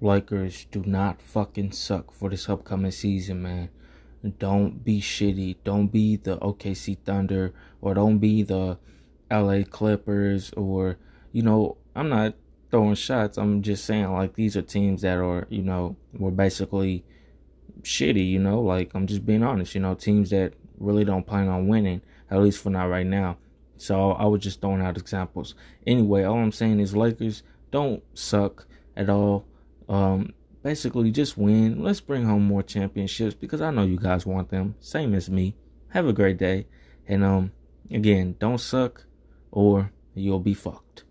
Lakers do not fucking suck for this upcoming season, man. Don't be shitty. Don't be the OKC Thunder or don't be the LA Clippers or, you know, I'm not throwing shots. I'm just saying, like, these are teams that are, you know, were basically shitty, you know, like, I'm just being honest, you know, teams that really don't plan on winning, at least for not right now. So I was just throwing out examples. Anyway, all I'm saying is Lakers don't suck at all. Um, basically, just win. Let's bring home more championships because I know you guys want them. Same as me. Have a great day. And um, again, don't suck or you'll be fucked.